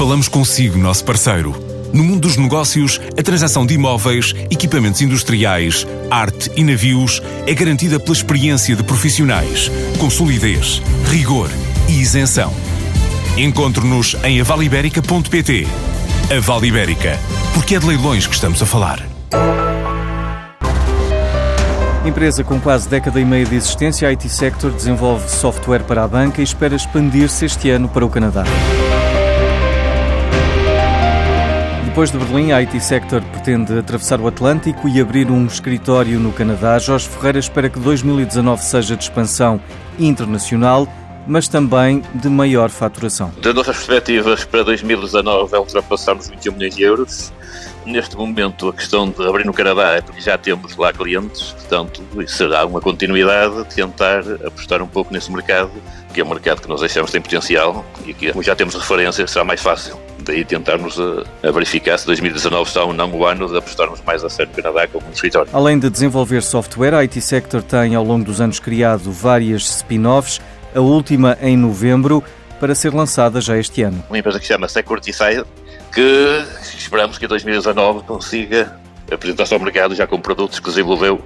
Falamos consigo, nosso parceiro. No mundo dos negócios, a transação de imóveis, equipamentos industriais, arte e navios é garantida pela experiência de profissionais, com solidez, rigor e isenção. Encontre-nos em avaliberica.pt. A Vale Ibérica, porque é de leilões que estamos a falar. Empresa com quase década e meia de existência, a IT Sector desenvolve software para a banca e espera expandir-se este ano para o Canadá. Depois de Berlim, a IT Sector pretende atravessar o Atlântico e abrir um escritório no Canadá. Jorge Ferreira espera que 2019 seja de expansão internacional, mas também de maior faturação. Das nossas perspectivas para 2019 é ultrapassarmos 21 milhões de euros Neste momento, a questão de abrir no Canadá é porque já temos lá clientes, portanto, será uma continuidade de tentar apostar um pouco nesse mercado, que é um mercado que nós achamos tem potencial e que, como já temos referência, será mais fácil. Daí tentarmos a, eh, a verificar se 2019 está ou não o ano de apostarmos mais a sério no Canadá como um escritório. Além de desenvolver software, a IT Sector tem ao longo dos anos criado várias spin-offs, a última em novembro, para ser lançada já este ano. Uma empresa que se chama Security Side, que esperamos que em 2019 consiga apresentar-se ao mercado já com produtos que desenvolveu,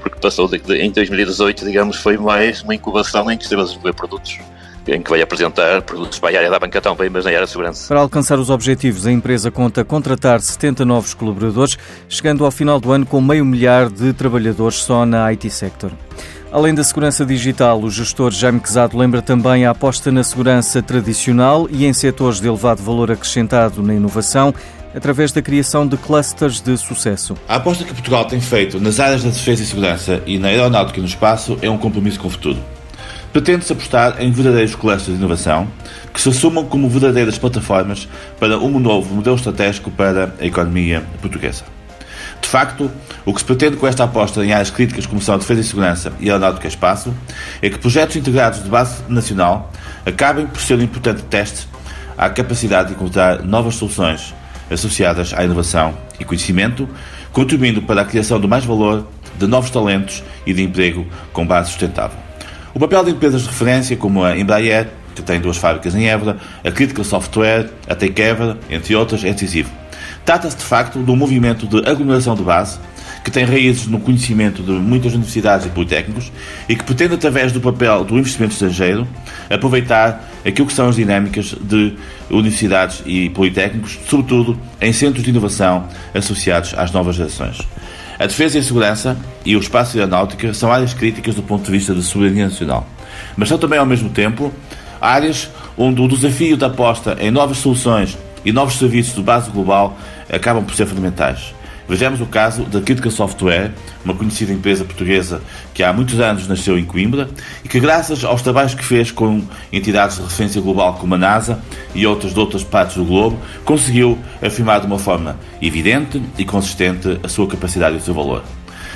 porque passou de, em 2018, digamos, foi mais uma incubação em que esteve a desenvolver produtos em que vai apresentar produtos para a área da banca também, mas na área da segurança. Para alcançar os objetivos, a empresa conta contratar 70 novos colaboradores, chegando ao final do ano com meio milhar de trabalhadores só na IT sector. Além da segurança digital, o gestor Jaime Quezado lembra também a aposta na segurança tradicional e em setores de elevado valor acrescentado na inovação, através da criação de clusters de sucesso. A aposta que Portugal tem feito nas áreas da defesa e segurança e na aeronáutica e no espaço é um compromisso com o futuro. Pretende-se apostar em verdadeiros clusters de inovação que se assumam como verdadeiras plataformas para um novo modelo estratégico para a economia portuguesa. De facto, o que se pretende com esta aposta em áreas críticas como são a defesa e segurança e a aeronáutica e espaço é que projetos integrados de base nacional acabem por ser um importante teste à capacidade de encontrar novas soluções associadas à inovação e conhecimento, contribuindo para a criação de mais valor, de novos talentos e de emprego com base sustentável. O papel de empresas de referência como a Embraer, que tem duas fábricas em Évora, a Critical Software, a Takeover, entre outras, é decisivo. Trata-se, de facto, de um movimento de aglomeração de base que tem raízes no conhecimento de muitas universidades e politécnicos e que pretende, através do papel do investimento estrangeiro, aproveitar aquilo que são as dinâmicas de universidades e politécnicos, sobretudo em centros de inovação associados às novas gerações. A defesa e a segurança e o espaço e a aeronáutica são áreas críticas do ponto de vista da soberania nacional, mas são também, ao mesmo tempo, áreas onde o desafio da aposta em novas soluções e novos serviços de base global acabam por ser fundamentais. Vejamos o caso da Critical Software, uma conhecida empresa portuguesa que há muitos anos nasceu em Coimbra e que, graças aos trabalhos que fez com entidades de referência global como a NASA e outras de outras partes do globo, conseguiu afirmar de uma forma evidente e consistente a sua capacidade e o seu valor.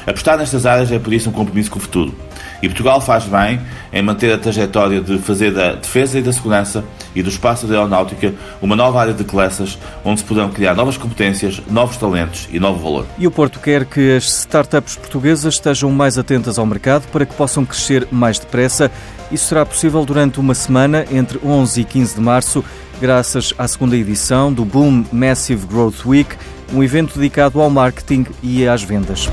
Apostar nestas áreas é, por isso, um compromisso com o futuro. E Portugal faz bem em manter a trajetória de fazer da defesa e da segurança e do espaço da aeronáutica uma nova área de classes onde se poderão criar novas competências, novos talentos e novo valor. E o Porto quer que as startups portuguesas estejam mais atentas ao mercado para que possam crescer mais depressa. Isso será possível durante uma semana, entre 11 e 15 de março, graças à segunda edição do Boom Massive Growth Week, um evento dedicado ao marketing e às vendas.